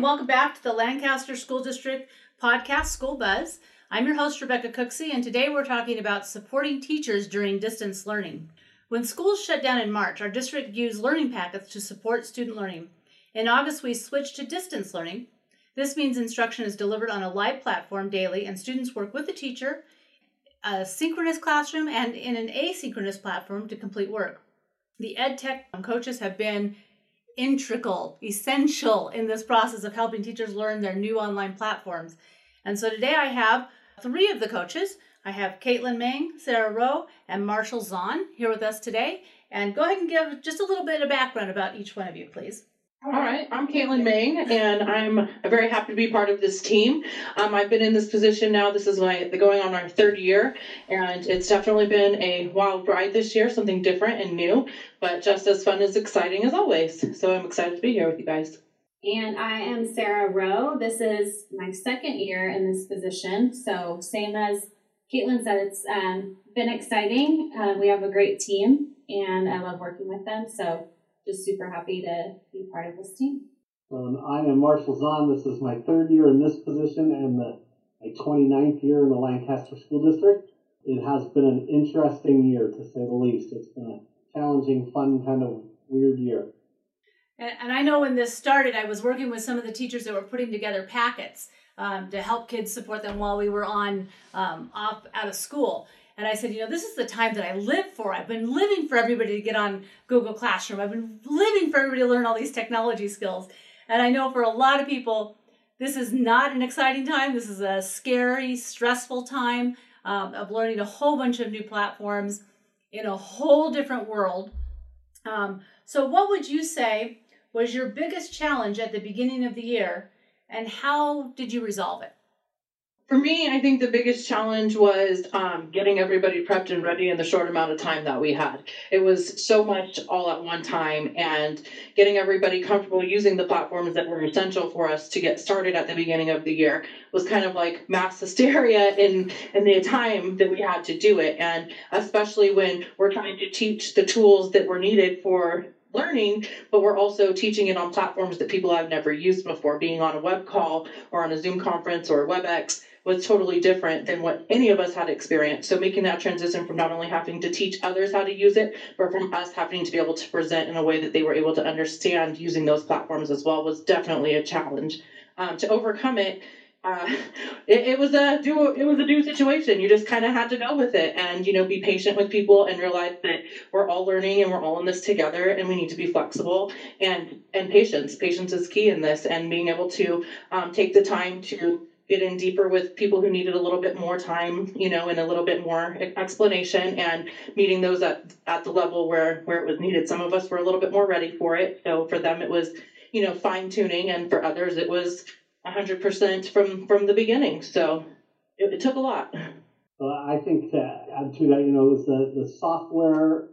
and welcome back to the Lancaster School District podcast, School Buzz. I'm your host, Rebecca Cooksey, and today we're talking about supporting teachers during distance learning. When schools shut down in March, our district used learning packets to support student learning. In August, we switched to distance learning. This means instruction is delivered on a live platform daily, and students work with the teacher, a synchronous classroom, and in an asynchronous platform to complete work. The ed tech coaches have been integral, essential in this process of helping teachers learn their new online platforms. And so today I have three of the coaches. I have Caitlin Meng, Sarah Rowe, and Marshall Zahn here with us today. And go ahead and give just a little bit of background about each one of you, please. All right, I'm Caitlin Meng, and I'm very happy to be part of this team. Um, I've been in this position now. This is my going on our third year, and it's definitely been a wild ride this year, something different and new, but just as fun as exciting as always. So I'm excited to be here with you guys. And I am Sarah Rowe. This is my second year in this position. So same as Caitlin said, it's um, been exciting. Uh, we have a great team, and I love working with them. So just super happy to be part of this team. Um, I am Marshall Zahn. This is my third year in this position and the, my 29th year in the Lancaster School District. It has been an interesting year, to say the least. It's been a challenging, fun, kind of weird year. And, and I know when this started, I was working with some of the teachers that were putting together packets um, to help kids support them while we were on um, off out of school. And I said, you know, this is the time that I live for. I've been living for everybody to get on Google Classroom. I've been living for everybody to learn all these technology skills. And I know for a lot of people, this is not an exciting time. This is a scary, stressful time um, of learning a whole bunch of new platforms in a whole different world. Um, so, what would you say was your biggest challenge at the beginning of the year, and how did you resolve it? For me, I think the biggest challenge was um, getting everybody prepped and ready in the short amount of time that we had. It was so much all at one time, and getting everybody comfortable using the platforms that were essential for us to get started at the beginning of the year was kind of like mass hysteria in in the time that we had to do it, and especially when we're trying to teach the tools that were needed for learning, but we're also teaching it on platforms that people have never used before, being on a web call or on a Zoom conference or WebEx was totally different than what any of us had experienced. So making that transition from not only having to teach others how to use it, but from us having to be able to present in a way that they were able to understand using those platforms as well was definitely a challenge. Um, to overcome it, uh, it, it, was a do it was a new situation. You just kind of had to go with it, and you know, be patient with people and realize that we're all learning and we're all in this together, and we need to be flexible and and patience. Patience is key in this, and being able to um, take the time to get in deeper with people who needed a little bit more time, you know, and a little bit more explanation and meeting those at, at the level where, where it was needed. Some of us were a little bit more ready for it. So for them, it was, you know, fine tuning. And for others, it was 100% from, from the beginning. So it, it took a lot. Well, I think to add to that, you know, was the, the software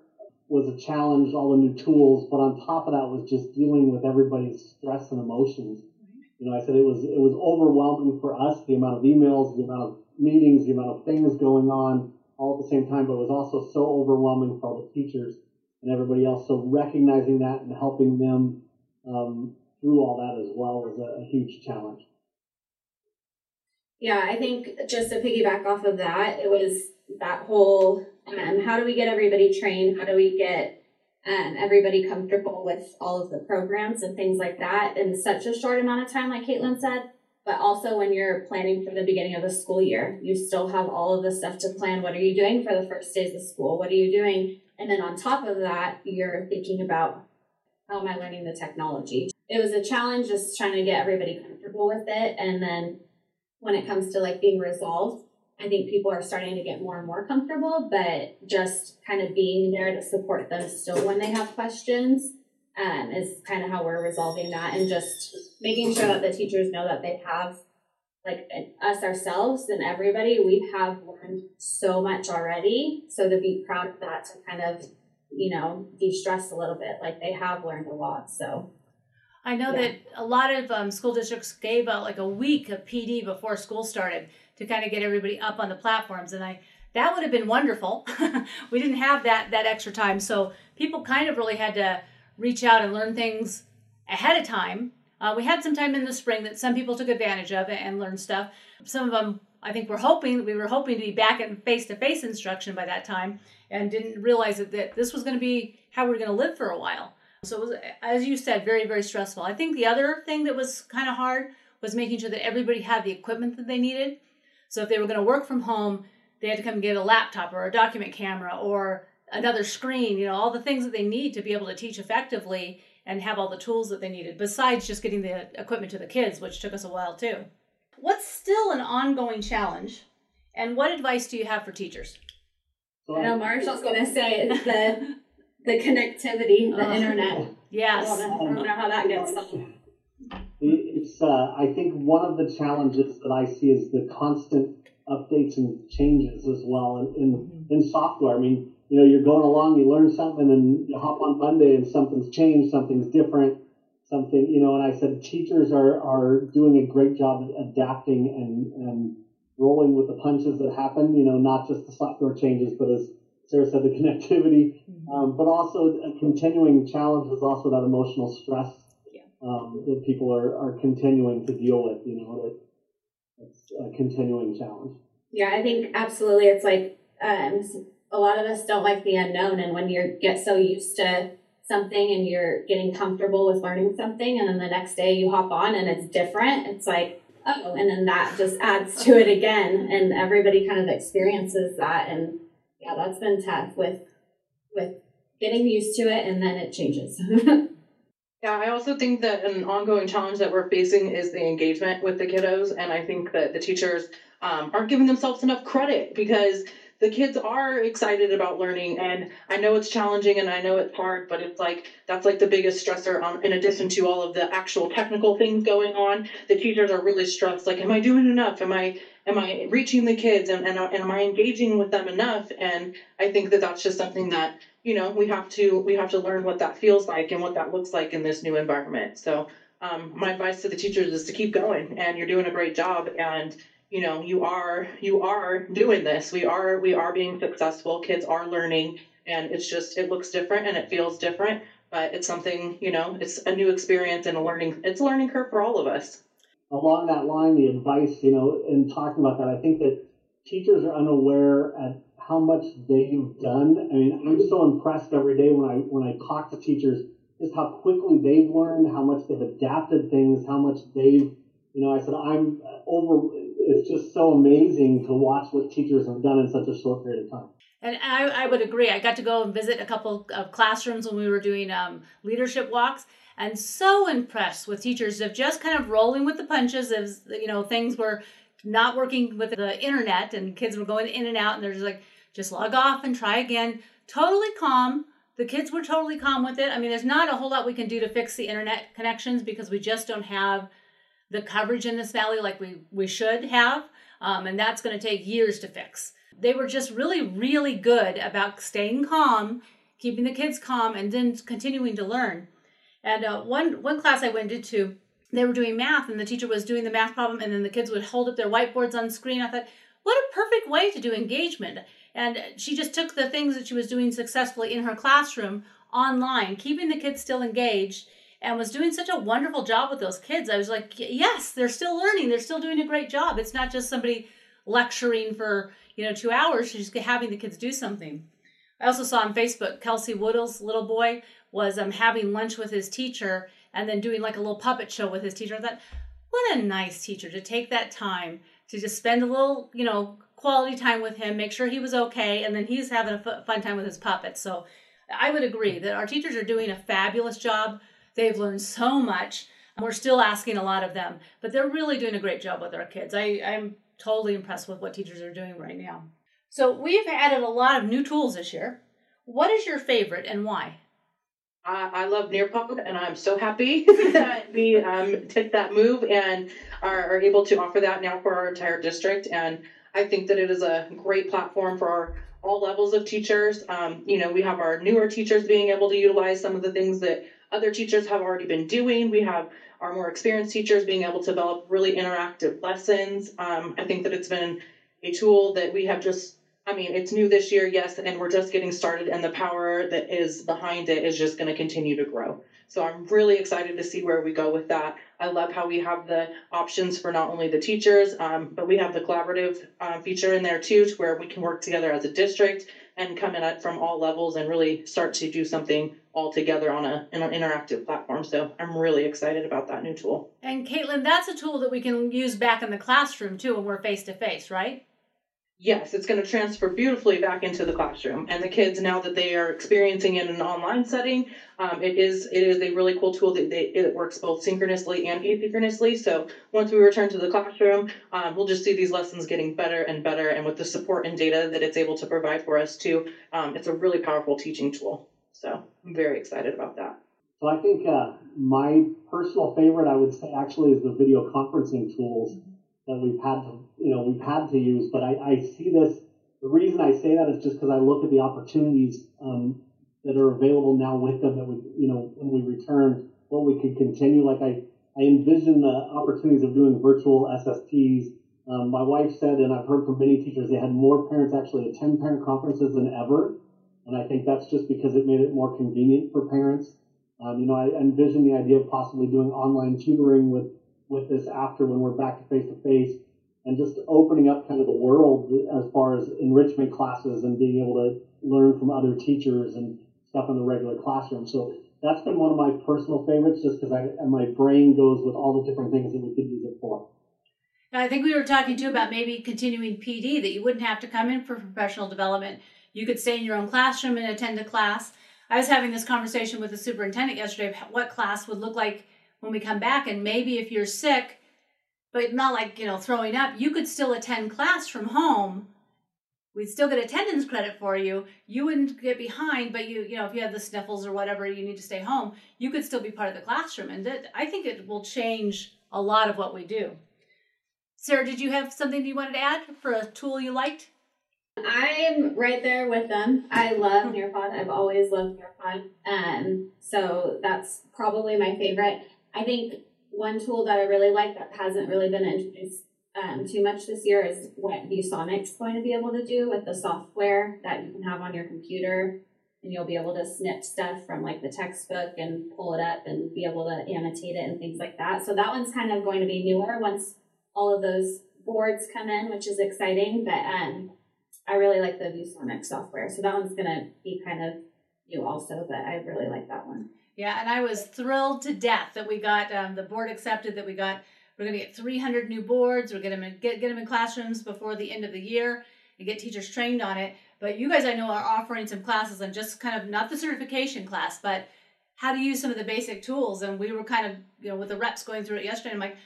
was a challenge, all the new tools, but on top of that was just dealing with everybody's stress and emotions you know, I said it was it was overwhelming for us the amount of emails, the amount of meetings, the amount of things going on all at the same time, but it was also so overwhelming for all the teachers and everybody else. So recognizing that and helping them um, through all that as well was a, a huge challenge. Yeah, I think just to piggyback off of that, it was that whole um, how do we get everybody trained? How do we get um, everybody comfortable with all of the programs and things like that in such a short amount of time, like Caitlin said. But also, when you're planning for the beginning of the school year, you still have all of the stuff to plan. What are you doing for the first days of school? What are you doing? And then on top of that, you're thinking about how am I learning the technology? It was a challenge just trying to get everybody comfortable with it. And then when it comes to like being resolved, I think people are starting to get more and more comfortable, but just kind of being there to support them still when they have questions um, is kind of how we're resolving that and just making sure that the teachers know that they have like us ourselves and everybody. We have learned so much already so to be proud of that to kind of you know de-stress a little bit like they have learned a lot so. I know yeah. that a lot of um, school districts gave out like a week of pd before school started to kind of get everybody up on the platforms and i that would have been wonderful we didn't have that that extra time so people kind of really had to reach out and learn things ahead of time Uh, we had some time in the spring that some people took advantage of and learned stuff. Some of them, I think, were hoping we were hoping to be back in face-to-face instruction by that time, and didn't realize that, that this was going to be how we are going to live for a while. So it was, as you said, very very stressful. I think the other thing that was kind of hard was making sure that everybody had the equipment that they needed. So if they were going to work from home, they had to come get a laptop or a document camera or another screen, you know, all the things that they need to be able to teach effectively and have all the tools that they needed, besides just getting the equipment to the kids, which took us a while too. What's still an ongoing challenge, and what advice do you have for teachers? So I know Marshall's going to say it's the the connectivity, the uh, internet. Yes. I don't, know, I don't know how that gets done. It's, uh, I think one of the challenges that I see is the constant updates and changes as well in, in, mm-hmm. in software. I mean, you know, you're going along, you learn something, and you hop on Monday and something's changed, something's different, something, you know, and I said teachers are, are doing a great job adapting and, and rolling with the punches that happen, you know, not just the software changes, but as Sarah said, the connectivity, mm-hmm. um, but also a continuing challenge is also that emotional stress. Um, that people are, are continuing to deal with, you know, that it's a continuing challenge. Yeah, I think absolutely. It's like, um, a lot of us don't like the unknown and when you get so used to something and you're getting comfortable with learning something and then the next day you hop on and it's different it's like oh and then that just adds to it again and everybody kind of experiences that and yeah that's been tough with with getting used to it and then it changes yeah i also think that an ongoing challenge that we're facing is the engagement with the kiddos and i think that the teachers um, aren't giving themselves enough credit because the kids are excited about learning and i know it's challenging and i know it's hard but it's like that's like the biggest stressor on, in addition to all of the actual technical things going on the teachers are really stressed like am i doing enough? Am i am i reaching the kids? And, and, and am i engaging with them enough? And i think that that's just something that you know we have to we have to learn what that feels like and what that looks like in this new environment. So um, my advice to the teachers is to keep going and you're doing a great job and you know you are you are doing this. We are we are being successful. Kids are learning and it's just it looks different and it feels different but it's something you know it's a new experience and a learning it's a learning curve for all of us. Along that line the advice you know in talking about that i think that teachers are unaware at how much they've done i mean i'm so impressed every day when i when i talk to teachers just how quickly they've learned how much they've adapted things how much they've you know i said i'm over it's just so amazing to watch what teachers have done in such a short period of time. And I, I would agree. I got to go and visit a couple of classrooms when we were doing um, leadership walks, and so impressed with teachers of just kind of rolling with the punches as you know things were not working with the internet and kids were going in and out, and they're just like, just log off and try again. Totally calm. The kids were totally calm with it. I mean, there's not a whole lot we can do to fix the internet connections because we just don't have the coverage in this valley like we, we should have. Um, and that's going to take years to fix. They were just really, really good about staying calm, keeping the kids calm, and then continuing to learn. And uh, one one class I went into, they were doing math, and the teacher was doing the math problem, and then the kids would hold up their whiteboards on screen. I thought, what a perfect way to do engagement. And she just took the things that she was doing successfully in her classroom online, keeping the kids still engaged and was doing such a wonderful job with those kids. I was like, yes, they're still learning. They're still doing a great job. It's not just somebody lecturing for, you know, two hours. She's having the kids do something. I also saw on Facebook, Kelsey Woodall's little boy was um, having lunch with his teacher and then doing like a little puppet show with his teacher. I thought, what a nice teacher to take that time to just spend a little, you know, quality time with him, make sure he was okay, and then he's having a fun time with his puppets. So I would agree that our teachers are doing a fabulous job They've learned so much. We're still asking a lot of them, but they're really doing a great job with our kids. I, I'm totally impressed with what teachers are doing right now. So we've added a lot of new tools this year. What is your favorite and why? I, I love Nearpod, and I'm so happy that we um, took that move and are, are, able to offer that now for our entire district. And I think that it is a great platform for our, all levels of teachers. Um, you know, we have our newer teachers being able to utilize some of the things that other teachers have already been doing. We have our more experienced teachers being able to develop really interactive lessons. Um, I think that it's been a tool that we have just I mean, it's new this year, yes, and we're just getting started, and the power that is behind it is just going to continue to grow. So I'm really excited to see where we go with that. I love how we have the options for not only the teachers, um, but we have the collaborative uh, feature in there too, to where we can work together as a district and come in at, from all levels and really start to do something all together on a an interactive platform. So I'm really excited about that new tool. And Caitlin, that's a tool that we can use back in the classroom too when we're face to face, right? Yes, it's going to transfer beautifully back into the classroom, and the kids now that they are experiencing it in an online setting, um, it is it is a really cool tool that they, it works both synchronously and asynchronously. So once we return to the classroom, um, we'll just see these lessons getting better and better, and with the support and data that it's able to provide for us too, um, it's a really powerful teaching tool. So I'm very excited about that. So I think uh, my personal favorite, I would say, actually, is the video conferencing tools that we've had to, you know, we've had to use. But I, I see this. The reason I say that is just because I look at the opportunities um, that are available now with them. That we, you know, when we return, what we could continue. Like I, I envision the opportunities of doing virtual SSTs. Um, my wife said, and I've heard from many teachers, they had more parents actually attend parent conferences than ever. And I think that's just because it made it more convenient for parents. Um, you know, I envision the idea of possibly doing online tutoring with with this after when we're back to face to face and just opening up kind of the world as far as enrichment classes and being able to learn from other teachers and stuff in the regular classroom. So that's been one of my personal favorites just because my brain goes with all the different things that we could use it for. I think we were talking too about maybe continuing PD that you wouldn't have to come in for professional development. You could stay in your own classroom and attend a class. I was having this conversation with the superintendent yesterday what class would look like when we come back. And maybe if you're sick, but not like, you know, throwing up, you could still attend class from home. We'd still get attendance credit for you. You wouldn't get behind, but you, you know, if you have the sniffles or whatever, you need to stay home, you could still be part of the classroom. And I think it will change a lot of what we do. Sarah, did you have something you wanted to add for a tool you liked? I'm right there with them. I love Nearpod. I've always loved Nearpod. Um, so that's probably my favorite. I think one tool that I really like that hasn't really been introduced um, too much this year is what ViewSonic's going to be able to do with the software that you can have on your computer. And you'll be able to snip stuff from like the textbook and pull it up and be able to annotate it and things like that. So that one's kind of going to be newer once all of those boards come in, which is exciting. But um, I really like the ViewSonic software. So that one's going to be kind of new also, but I really like that one. Yeah, and I was thrilled to death that we got um, the board accepted that we got. We're going to get 300 new boards. We're going to get get them in classrooms before the end of the year and get teachers trained on it. But you guys, I know, are offering some classes and just kind of not the certification class, but how to use some of the basic tools. And we were kind of, you know, with the reps going through it yesterday. I'm like,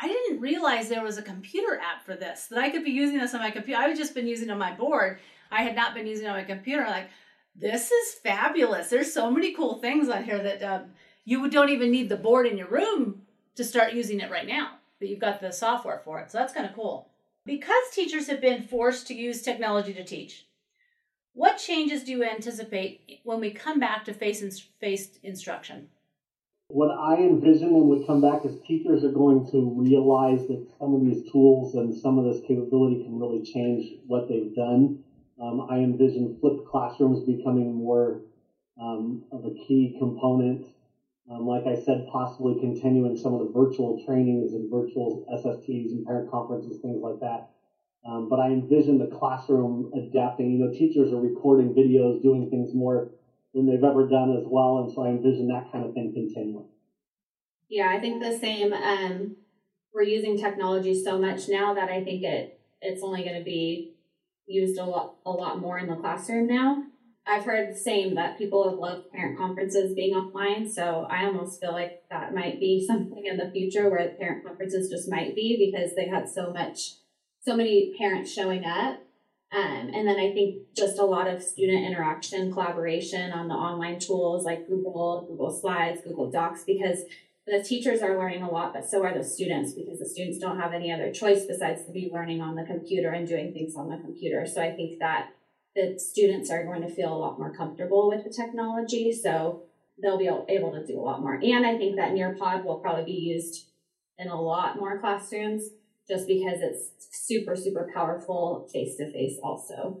I didn't realize there was a computer app for this that I could be using this on my computer. I've just been using it on my board. I had not been using it on my computer. Like this is fabulous. There's so many cool things on here that um, you don't even need the board in your room to start using it right now, but you've got the software for it. So that's kind of cool. Because teachers have been forced to use technology to teach, what changes do you anticipate when we come back to face face instruction? What I envision when we come back is teachers are going to realize that some of these tools and some of this capability can really change what they've done um, I envision flipped classrooms becoming more um, of a key component. Um, like I said, possibly continuing some of the virtual trainings and virtual SSTs and parent conferences, things like that. Um, but I envision the classroom adapting. You know, teachers are recording videos, doing things more than they've ever done as well, and so I envision that kind of thing continuing. Yeah, I think the same. Um, we're using technology so much now that I think it it's only going to be used a lot a lot more in the classroom now. I've heard the same that people have loved parent conferences being offline, so I almost feel like that might be something in the future where parent conferences just might be because they had so much so many parents showing up. Um, and then I think just a lot of student interaction, collaboration on the online tools like Google, Google Slides, Google Docs, because the teachers are learning a lot, but so are the students because the students don't have any other choice besides to be learning on the computer and doing things on the computer. So I think that the students are going to feel a lot more comfortable with the technology. So they'll be able to do a lot more. And I think that Nearpod will probably be used in a lot more classrooms just because it's super, super powerful face to face also.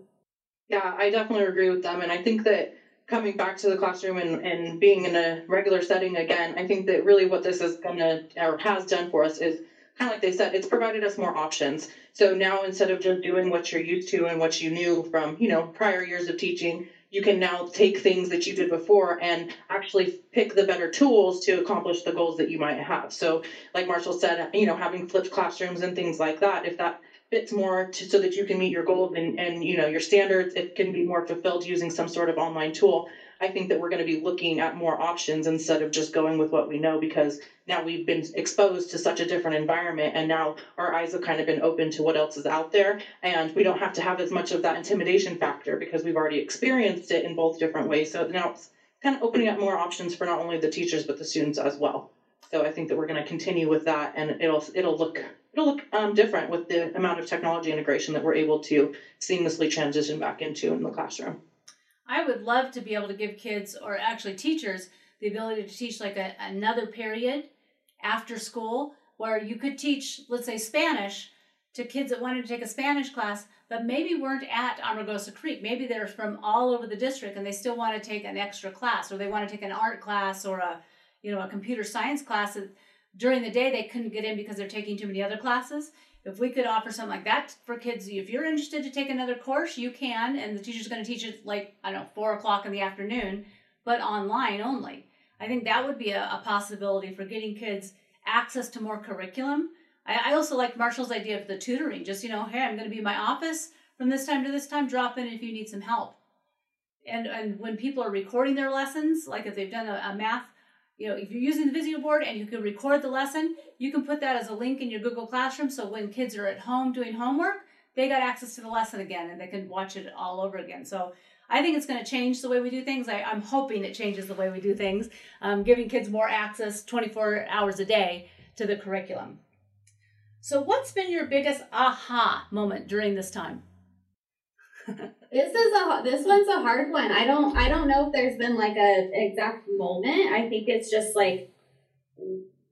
Yeah, I definitely agree with them. And I think that coming back to the classroom and, and being in a regular setting again, I think that really what this is gonna or has done for us is kind of like they said, it's provided us more options. So now instead of just doing what you're used to and what you knew from, you know, prior years of teaching, you can now take things that you did before and actually pick the better tools to accomplish the goals that you might have. So, like Marshall said, you know, having flipped classrooms and things like that, if that fits more to, so that you can meet your goals and, and you know your standards it can be more fulfilled using some sort of online tool. I think that we're going to be looking at more options instead of just going with what we know because now we've been exposed to such a different environment and now our eyes have kind of been open to what else is out there and we don't have to have as much of that intimidation factor because we've already experienced it in both different ways. So now it's kind of opening up more options for not only the teachers but the students as well. So i think that we're going to continue with that and it'll it'll look it'll look um, different with the amount of technology integration that we're able to seamlessly transition back into in the classroom. I would love to be able to give kids, or actually teachers, the ability to teach like a, another period after school where you could teach, let's say, Spanish to kids that wanted to take a Spanish class, but maybe weren't at Amargosa Creek. Maybe they're from all over the district and they still want to take an extra class, or they want to take an art class or a, you know, a computer science class during the day they couldn't get in because they're taking too many other classes. If we could offer something like that for kids if you're interested to take another course you can and the teacher's going to teach it like i don't know four o'clock in the afternoon but online only. I think that would be a, a possibility for getting kids access to more curriculum. I, I also like marshall's idea of the tutoring just you know hey i'm going to be in my office from this time to this time drop in if you need some help. And and when people are recording their lessons like if they've done a, a math you know, if you're using the Visio board and you can record the lesson, you can put that as a link in your Google Classroom so when kids are at home doing homework, they got access to the lesson again and they can watch it all over again. So I think it's going to change the way we do things. I, am hoping it changes the way we do things, um, giving kids more access 24 hours a day to the curriculum. So, what's been your biggest aha moment during this time? This is a this one's a hard one. I don't I don't know if there's been like a exact moment. I think it's just like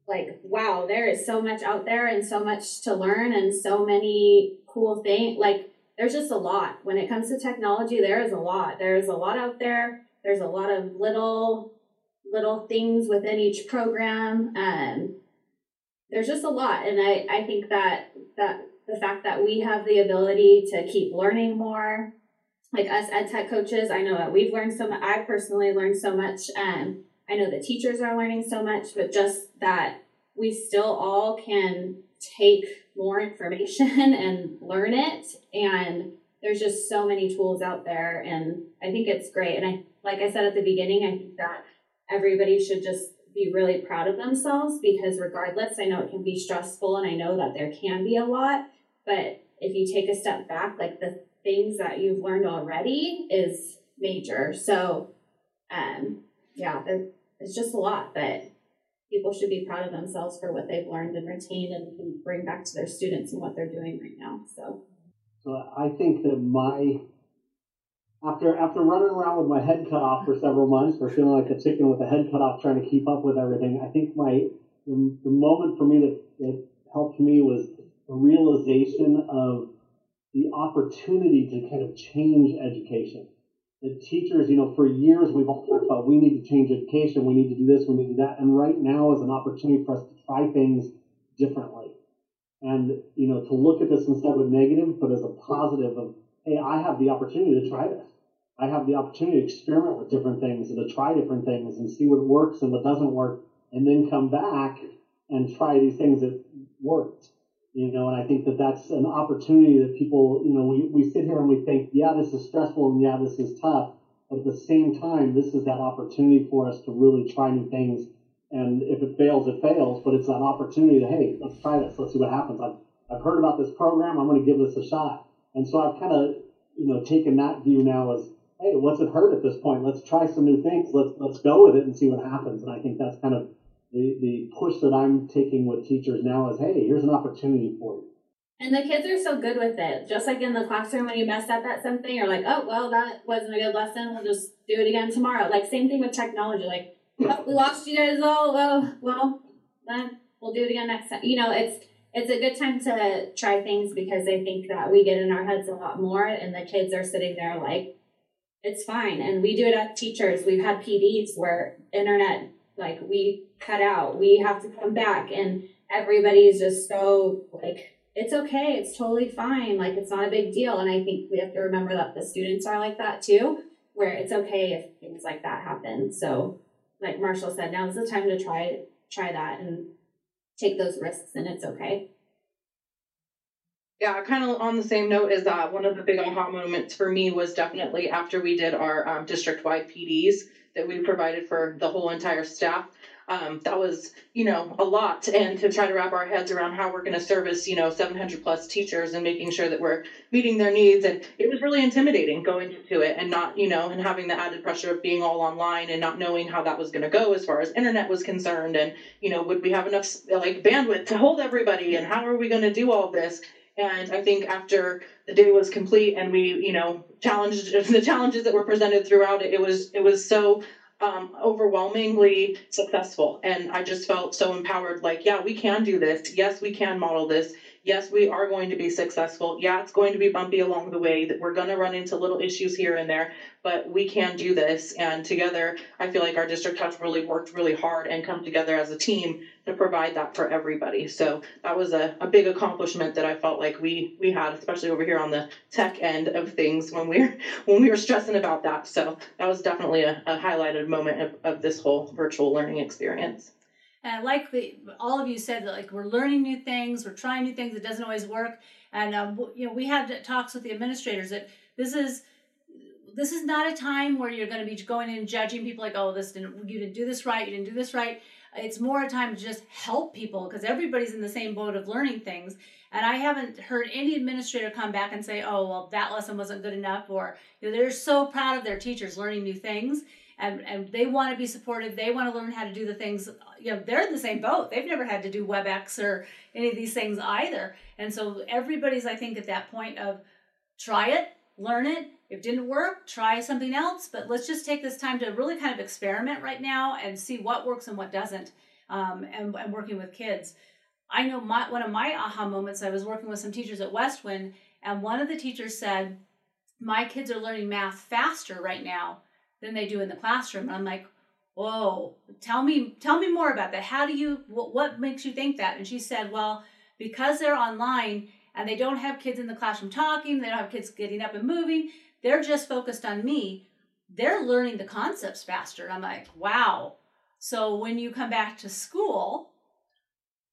like wow, there is so much out there and so much to learn and so many cool things. Like there's just a lot when it comes to technology. There is a lot. There's a lot out there. There's a lot of little little things within each program. Um, there's just a lot, and I I think that that the fact that we have the ability to keep learning more. Like us ed tech coaches, I know that we've learned so much. I personally learned so much. Um, I know the teachers are learning so much, but just that we still all can take more information and learn it. And there's just so many tools out there. And I think it's great. And I, like I said at the beginning, I think that everybody should just be really proud of themselves because regardless, I know it can be stressful and I know that there can be a lot, but if you take a step back, like the things that you've learned already is major. So, um, yeah, it's just a lot, but people should be proud of themselves for what they've learned and retained and can bring back to their students and what they're doing right now. So, so I think that my after after running around with my head cut off for several months, for feeling like a chicken with a head cut off, trying to keep up with everything, I think my the, the moment for me that, that helped me was a realization of the opportunity to kind of change education. The teachers, you know, for years we've all talked about we need to change education, we need to do this, we need to do that, and right now is an opportunity for us to try things differently. And, you know, to look at this instead of a negative, but as a positive of, hey, I have the opportunity to try this. I have the opportunity to experiment with different things and to try different things and see what works and what doesn't work, and then come back and try these things that worked. You know, and I think that that's an opportunity that people, you know, we, we sit here and we think, yeah, this is stressful and yeah, this is tough. But at the same time, this is that opportunity for us to really try new things. And if it fails, it fails, but it's an opportunity to, hey, let's try this. Let's see what happens. I've, I've heard about this program. I'm going to give this a shot. And so I've kind of, you know, taken that view now as, hey, what's it hurt at this point? Let's try some new things. Let's, let's go with it and see what happens. And I think that's kind of the, the push that I'm taking with teachers now is, hey, here's an opportunity for you. And the kids are so good with it. Just like in the classroom when you mess up at something, you're like, oh, well, that wasn't a good lesson. We'll just do it again tomorrow. Like, same thing with technology. Like, oh, we lost you guys all. Well, well, then we'll do it again next time. You know, it's it's a good time to try things because I think that we get in our heads a lot more, and the kids are sitting there like, it's fine. And we do it as teachers. We've had PDs where internet, like, we cut out, we have to come back, and everybody's just so like, it's okay, it's totally fine, like, it's not a big deal. And I think we have to remember that the students are like that too, where it's okay if things like that happen. So, like Marshall said, now is the time to try try that and take those risks, and it's okay. Yeah, kind of on the same note is that, one of the big aha moments for me was definitely after we did our um, district wide PDs that we provided for the whole entire staff. Um, that was, you know, a lot. And to try to wrap our heads around how we're going to service, you know, 700 plus teachers and making sure that we're meeting their needs. And it was really intimidating going into it and not, you know, and having the added pressure of being all online and not knowing how that was going to go as far as internet was concerned. And, you know, would we have enough like bandwidth to hold everybody? And how are we going to do all this? And I think after the day was complete and we, you know, challenged the challenges that were presented throughout it, it was it was so um, overwhelmingly successful. And I just felt so empowered like, yeah, we can do this. Yes, we can model this. Yes, we are going to be successful. Yeah, it's going to be bumpy along the way, that we're going to run into little issues here and there, but we can do this. And together, I feel like our district has really worked really hard and come together as a team to provide that for everybody. So that was a, a big accomplishment that I felt like we we had, especially over here on the tech end of things when we were when we were stressing about that. So that was definitely a, a highlighted moment of, of this whole virtual learning experience. And I like the all of you said that like we're learning new things, we're trying new things. It doesn't always work, and um, you know we had talks with the administrators that this is this is not a time where you're going to be going in and judging people like oh this didn't you didn't do this right you didn't do this right. It's more a time to just help people because everybody's in the same boat of learning things. And I haven't heard any administrator come back and say, "Oh, well, that lesson wasn't good enough," or you know, they're so proud of their teachers learning new things and and they want to be supportive. They want to learn how to do the things. You know, they're in the same boat. They've never had to do WebEx or any of these things either. And so everybody's, I think, at that point of try it, learn it. If it didn't work, try something else. But let's just take this time to really kind of experiment right now and see what works and what doesn't. Um, and, and working with kids. I know my one of my aha moments. I was working with some teachers at Westwind, and one of the teachers said, "My kids are learning math faster right now than they do in the classroom. And I'm like, whoa, tell me, tell me more about that. How do you, what, what makes you think that? And she said, well, because they're online and they don't have kids in the classroom talking, they don't have kids getting up and moving, they're just focused on me. They're learning the concepts faster. And I'm like, wow. So when you come back to school,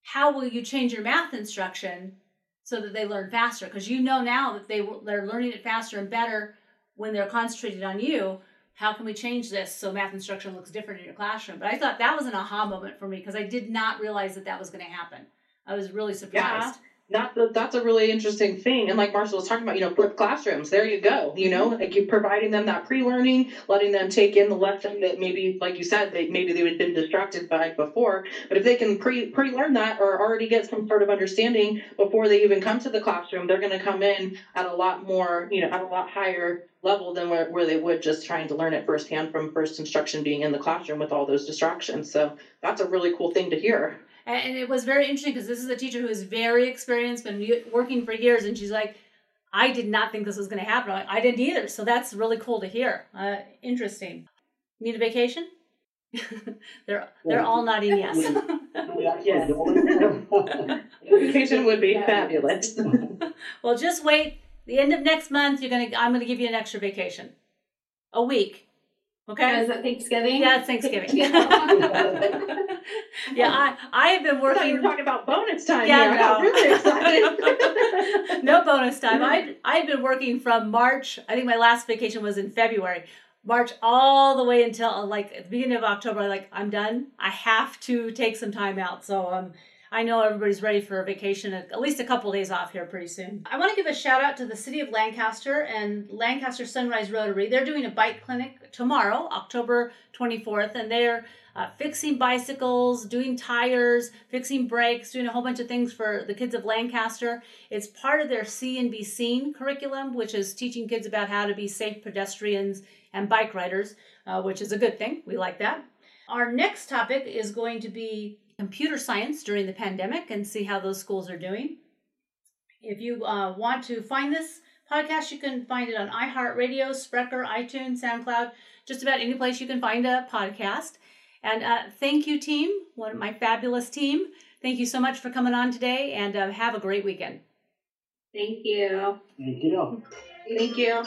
how will you change your math instruction so that they learn faster? Because you know now that they they're learning it faster and better when they're concentrated on you how can we change this so math instruction looks different in your classroom? But I thought that was an aha moment for me because I did not realize that that was going to happen. I was really surprised. Yeah that's a, that's a really interesting thing. And like Marshall was talking about, you know, flipped classrooms. There you go. You know, like you're providing them that pre-learning, letting them take in the lesson that maybe, like you said, they maybe they had been distracted by before. But if they can pre pre-learn that or already get some sort of understanding before they even come to the classroom, they're going to come in at a lot more, you know, at a lot higher level than where, where they would just trying to learn it firsthand from first instruction being in the classroom with all those distractions. So that's a really cool thing to hear and it was very interesting because this is a teacher who is very experienced, been working for years, and she's like, I did not think this was going to happen. I didn't either. So that's really cool to hear. Uh, interesting. Need a vacation? they're they're all nodding yes. yes. vacation would be fabulous. well, just wait. The end of next month, you're gonna. I'm gonna give you an extra vacation, a week. Okay. Is that Thanksgiving? Yeah, it's Thanksgiving. yeah, I I have been working. were talking about bonus time. Yeah, here. no. really excited. no bonus time. I I've been working from March. I think my last vacation was in February. March all the way until uh, like at the beginning of October. Like I'm done. I have to take some time out. So um, I know everybody's ready for a vacation, at least a couple days off here pretty soon. I want to give a shout out to the city of Lancaster and Lancaster Sunrise Rotary. They're doing a bike clinic tomorrow, October 24th, and they're uh, fixing bicycles, doing tires, fixing brakes, doing a whole bunch of things for the kids of Lancaster. It's part of their See and Be Seen curriculum, which is teaching kids about how to be safe pedestrians and bike riders, uh, which is a good thing. We like that. Our next topic is going to be computer science during the pandemic and see how those schools are doing. If you uh, want to find this podcast, you can find it on iHeartRadio, Spreaker, iTunes, SoundCloud, just about any place you can find a podcast. And uh, thank you, team, one of my fabulous team. Thank you so much for coming on today, and uh, have a great weekend. Thank you. Thank you. Thank you.